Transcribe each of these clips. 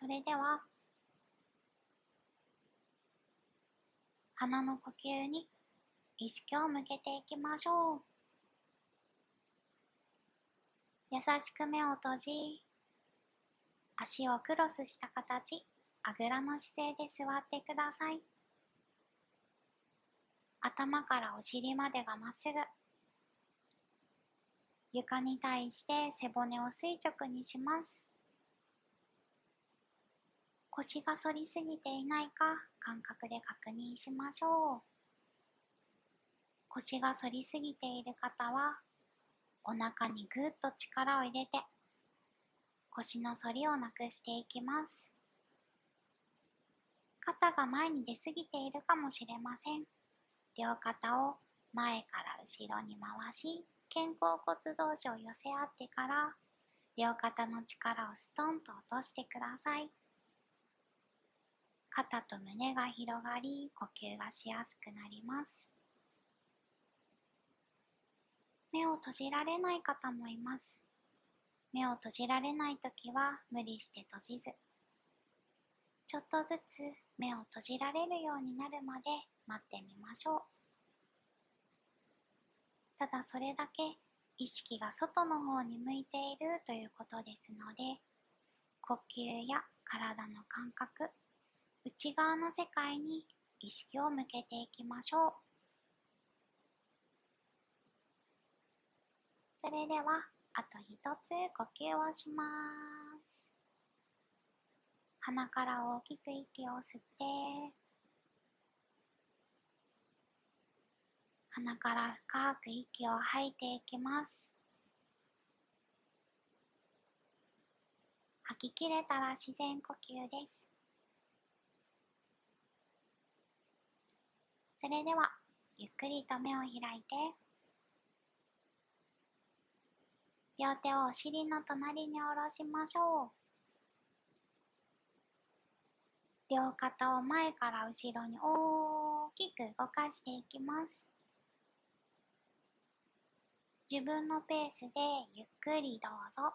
それでは鼻の呼吸に意識を向けていきましょう。優しく目を閉じ足をクロスした形あぐらの姿勢で座ってください。頭からお尻までがまっすぐ。床に対して背骨を垂直にします。腰が反りすぎていないか感覚で確認しましょう。腰が反りすぎている方はお腹にぐっと力を入れて腰の反りをなくしていきます。肩が前に出すぎているかもしれません。両肩を前から後ろに回し肩甲骨同士を寄せ合ってから両肩の力をストンと落としてください。肩と胸が広がり呼吸がしやすくなります。目を閉じられない方もいます。目を閉じられないときは無理して閉じず。ちょっとずつ目を閉じられるようになるまで待ってみましょう。ただそれだけ意識が外の方に向いているということですので呼吸や体の感覚内側の世界に意識を向けていきましょう。それでは、あと一つ呼吸をします。鼻から大きく息を吸って、鼻から深く息を吐いていきます。吐き切れたら自然呼吸です。それでは、ゆっくりと目を開いて、両手をお尻の隣に下ろしましょう。両肩を前から後ろに大きく動かしていきます。自分のペースでゆっくりどうぞ。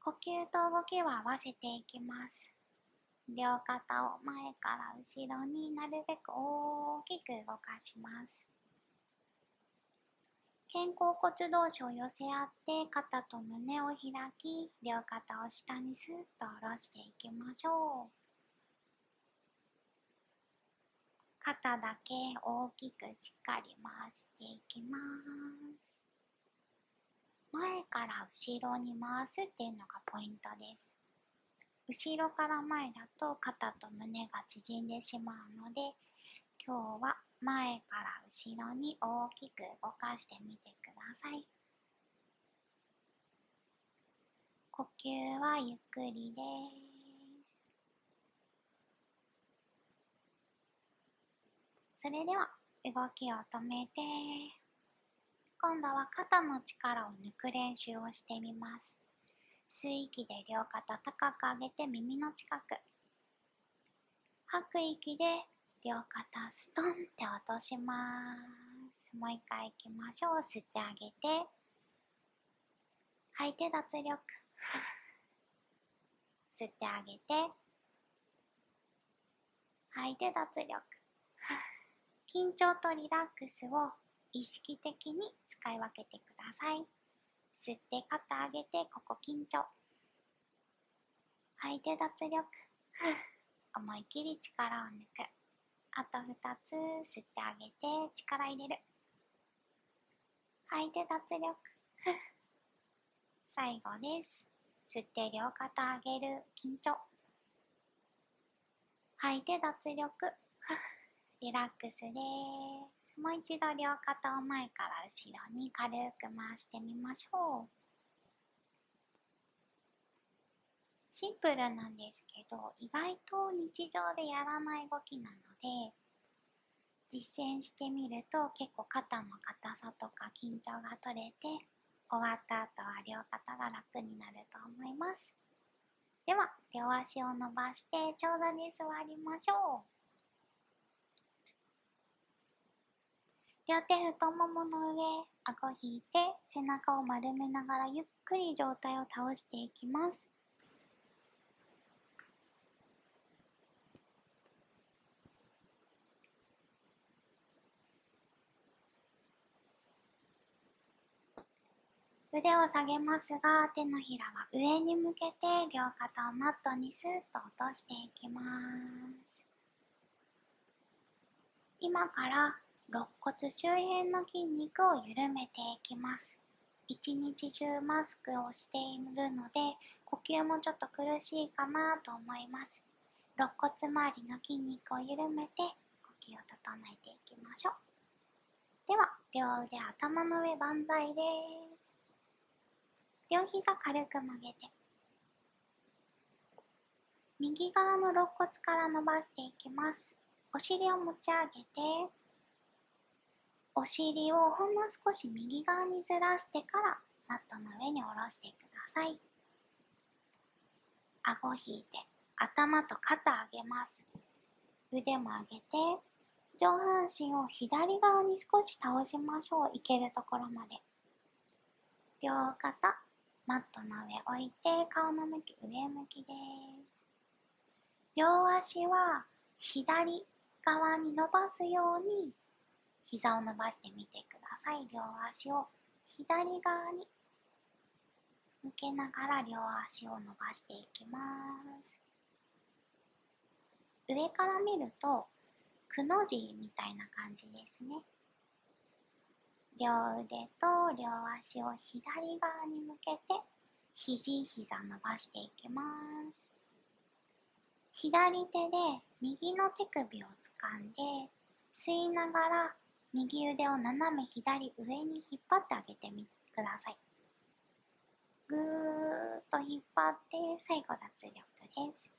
呼吸と動きを合わせていきます。両肩を前から後ろになるべく大きく動かします。肩甲骨同士を寄せ合って肩と胸を開き、両肩を下にスッと下ろしていきましょう。肩だけ大きくしっかり回していきます。前から後ろに回すっていうのがポイントです。後ろから前だと肩と胸が縮んでしまうので今日は前から後ろに大きく動かしてみてください。呼吸はゆっくりです。それでは動きを止めて今度は肩の力を抜く練習をしてみます。吸い息で両肩高く上げて耳の近く。吐く息で両肩ストンって落とします。もう一回行きましょう。吸ってあげて。吐いて脱力。吸ってあげて。吐いて脱力。緊張とリラックスを意識的に使い分けてください。吸って肩上げて、ここ緊張。吐いて脱力。思い切り力を抜く。あと2つ吸ってあげて力入れる。吐いて脱力。最後です。吸って両肩上げる緊張。吐いて脱力。リラックスです。もう一度両肩を前から後ろに軽く回してみましょう。シンプルなんですけど、意外と日常でやらない動きなので、実践してみると結構肩の硬さとか緊張が取れて、終わった後は両肩が楽になると思います。では、両足を伸ばしてちょうどに座りましょう。両手太ももの上、顎引いて背中を丸めながらゆっくり上体を倒していきます。腕を下げますが手のひらは上に向けて両肩をマットにスーッと落としていきます今から肋骨周辺の筋肉を緩めていきます。一日中マスクをしているので、呼吸もちょっと苦しいかなと思います。肋骨周りの筋肉を緩めて呼吸を整えていきましょう。では、両腕頭の上万歳です。両膝軽く曲げて、右側の肋骨から伸ばしていきます。お尻を持ち上げて、お尻をほんの少し右側にずらしてからマットの上に下ろしてください。顎引いて頭と肩上げます。腕も上げて上半身を左側に少し倒しましょう。いけるところまで。両肩、マットの上置いて顔の向き上向きです。両足は左側に伸ばすように膝を伸ばしてみてください。両足を左側に向けながら両足を伸ばしていきます。上から見ると、くの字みたいな感じですね。両腕と両足を左側に向けて、肘膝伸ばしていきます。左手で右の手首を掴んで、吸いながら右腕を斜め左上に引っ張ってあげてみください。ぐーっと引っ張って最後脱力です。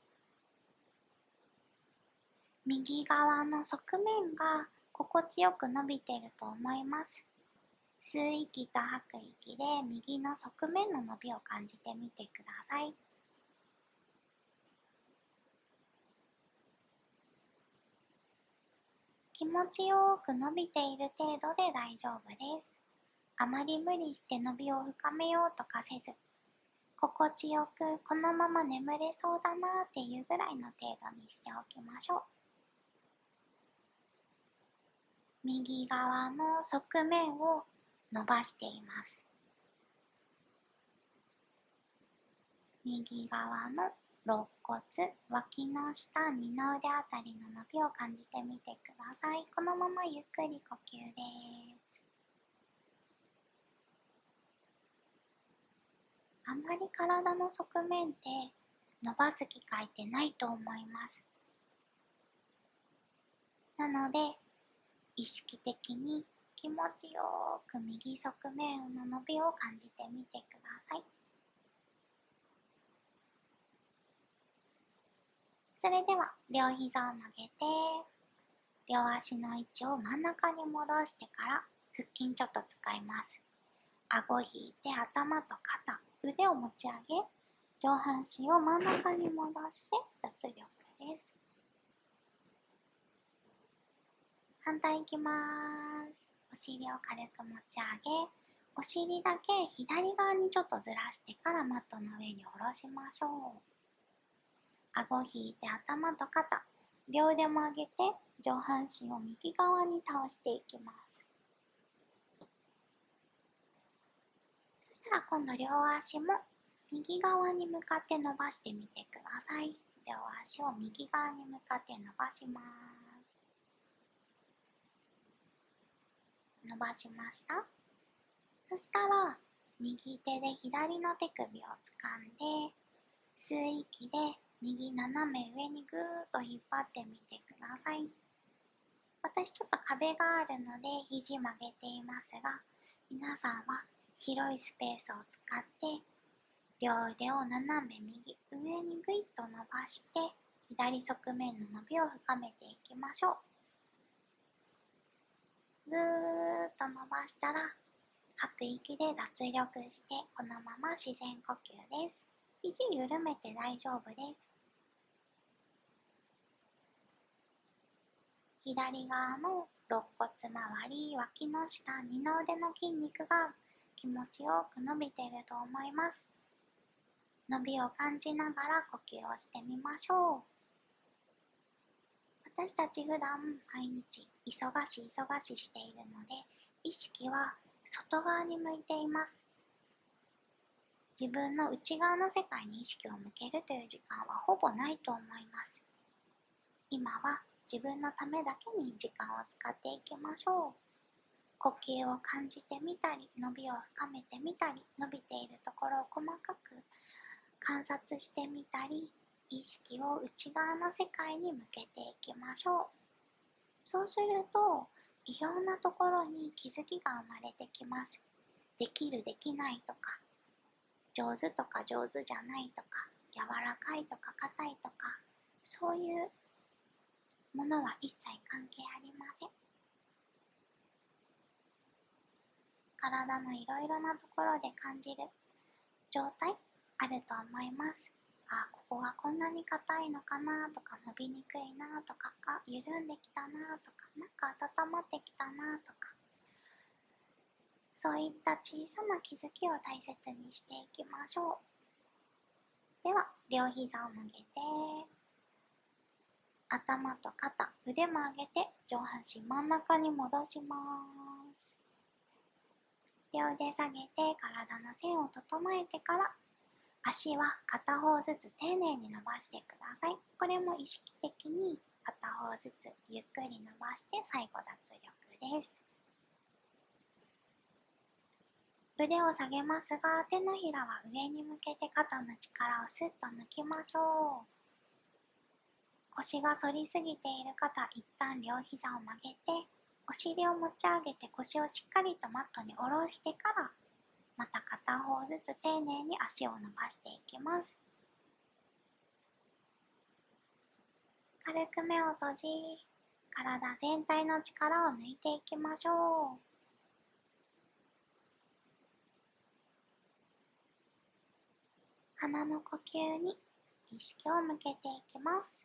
右側の側面が心地よく伸びてると思います。吸う息と吐く息で右の側面の伸びを感じてみてください。気持ちよく伸びている程度で大丈夫です。あまり無理して伸びを深めようとかせず、心地よくこのまま眠れそうだなっていうぐらいの程度にしておきましょう。右側の側面を伸ばしています。右側の肋骨、脇の下、二の腕あたりの伸びを感じてみてください。このままゆっくり呼吸です。あんまり体の側面って伸ばす機会ってないと思います。なので、意識的に気持ちよく右側面の伸びを感じてみてください。それでは両膝を曲げて両足の位置を真ん中に戻してから腹筋ちょっと使います。顎引いて頭と肩腕を持ち上げ上半身を真ん中に戻して脱力です。反対いきます。お尻を軽く持ち上げお尻だけ左側にちょっとずらしてからマットの上に下ろしましょう。顎引いて頭と肩、両腕も上げて上半身を右側に倒していきます。そしたら今度両足も右側に向かって伸ばしてみてください。両足を右側に向かって伸ばします。伸ばしましたそしたら右手で左の手首を掴んで吸う息で右斜め上にぐーっと引っ張ってみてください。私ちょっと壁があるので肘曲げていますが、皆さんは広いスペースを使って両腕を斜め右上にぐいっと伸ばして左側面の伸びを深めていきましょう。ぐーっと伸ばしたら吐く息で脱力してこのまま自然呼吸です。肘緩めて大丈夫です。左側の肋骨周り、脇の下、二の腕の筋肉が気持ちよく伸びていると思います。伸びを感じながら呼吸をしてみましょう。私たち普段毎日忙しい忙しいしているので意識は外側に向いています。自分の内側の世界に意識を向けるという時間はほぼないと思います。今は自分のためだけに時間を使っていきましょう。呼吸を感じてみたり、伸びを深めてみたり、伸びているところを細かく観察してみたり、意識を内側の世界に向けていきましょう。そうすると、いろんなところに気づきが生まれてきます。できる、できないとか、上手とか上手じゃないとか、柔らかいとか硬いとか、そういうものは一切関係ありません。体のいろいろなところで感じる状態あると思います。あ、ここがこんなに硬いのかなとか伸びにくいなとか、あ、緩んできたなとか、なんか温まってきたなとか、そういった小さな気づきを大切にしていきましょう。では、両膝を曲げて、頭と肩、腕も上げて上半身真ん中に戻します。両腕下げて体の線を整えてから足は片方ずつ丁寧に伸ばしてください。これも意識的に片方ずつゆっくり伸ばして最後脱力です。腕を下げますが手のひらは上に向けて肩の力をスッと抜きましょう。腰が反りすぎている方、一旦両膝を曲げて、お尻を持ち上げて腰をしっかりとマットに下ろしてから、また片方ずつ丁寧に足を伸ばしていきます。軽く目を閉じ、体全体の力を抜いていきましょう。鼻の呼吸に意識を向けていきます。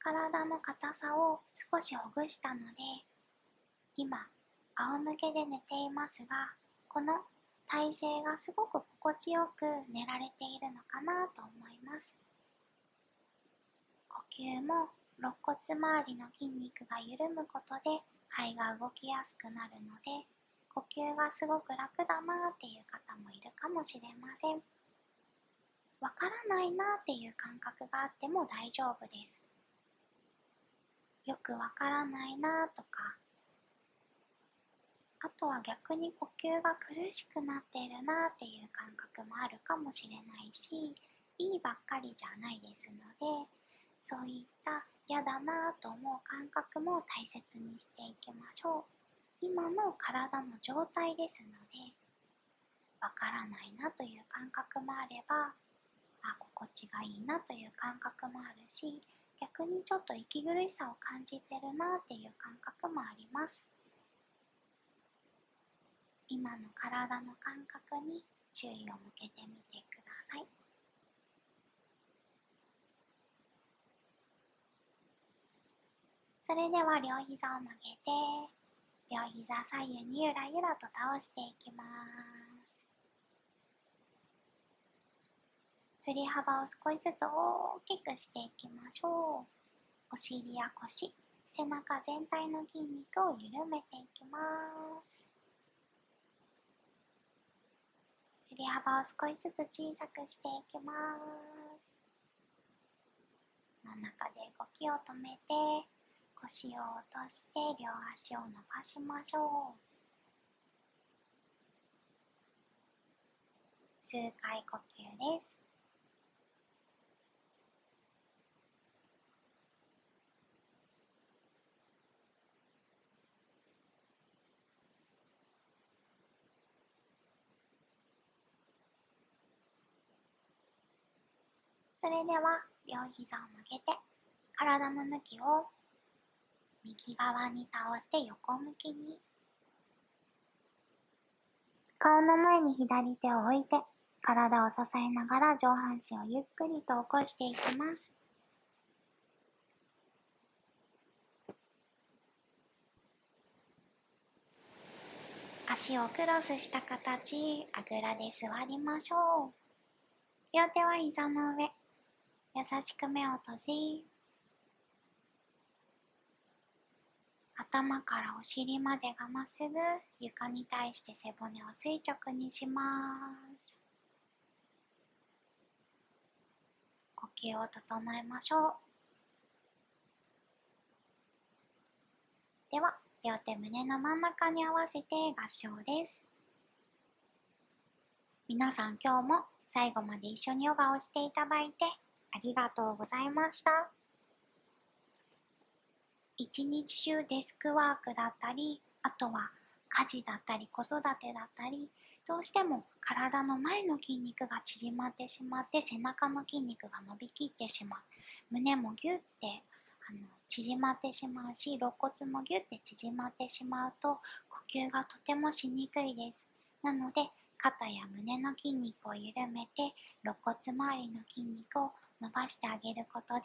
体の硬さを少しほぐしたので今仰向けで寝ていますがこの体勢がすごく心地よく寝られているのかなと思います。呼吸も肋骨周りの筋肉が緩むことで肺が動きやすくなるので呼吸がすごく楽だなっていう方もいるかもしれません。わからないなっていう感覚があっても大丈夫です。よくわからないなとか。あとは逆に呼吸が苦しくなってるなっていう感覚もあるかもしれないしいいばっかりじゃないですのでそういった嫌だなと思う感覚も大切にしていきましょう。今の体の状態ですのでわからないなという感覚もあればあ心地がいいなという感覚もあるし逆にちょっと息苦しさを感じてるなっていう感覚もあります。今の体の感覚に注意を向けてみてください。それでは両膝を曲げて、両膝左右にゆらゆらと倒していきます。振り幅を少しずつ大きくしていきましょう。お尻や腰、背中全体の筋肉を緩めていきます。振り幅を少しずつ小さくしていきます。真ん中で動きを止めて、腰を落として両足を伸ばしましょう。数回呼吸です。それでは両膝を曲げて体の向きを右側に倒して横向きに。顔の前に左手を置いて体を支えながら上半身をゆっくりと起こしていきます。足をクロスした形あぐらで座りましょう。両手は膝の上。優しく目を閉じ頭からお尻までがまっすぐ床に対して背骨を垂直にします。呼吸を整えましょう。では両手胸の真ん中に合わせて合掌です。皆さん今日も最後まで一緒にヨガをしていただいてありがとうございました。一日中デスクワークだったり、あとは家事だったり子育てだったり、どうしても体の前の筋肉が縮まってしまって背中の筋肉が伸びきってしまう。胸もギュッてあの縮まってしまうし、肋骨もギュッて縮まってしまうと呼吸がとてもしにくいです。なので肩や胸の筋肉を緩めて肋骨周りの筋肉を伸ばしてあげることで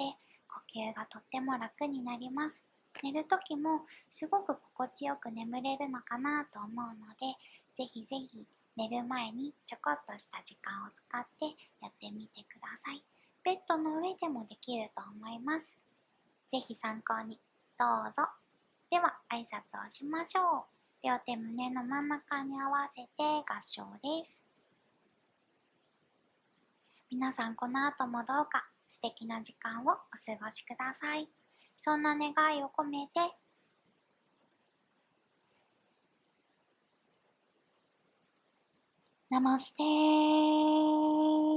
呼吸がとっても楽になります。寝るときもすごく心地よく眠れるのかなと思うので、ぜひぜひ寝る前にちょこっとした時間を使ってやってみてください。ベッドの上でもできると思います。ぜひ参考にどうぞ。では挨拶をしましょう。両手胸の真ん中に合わせて合掌です。皆さんこの後もどうか素敵な時間をお過ごしください。そんな願いを込めて、ナマステー。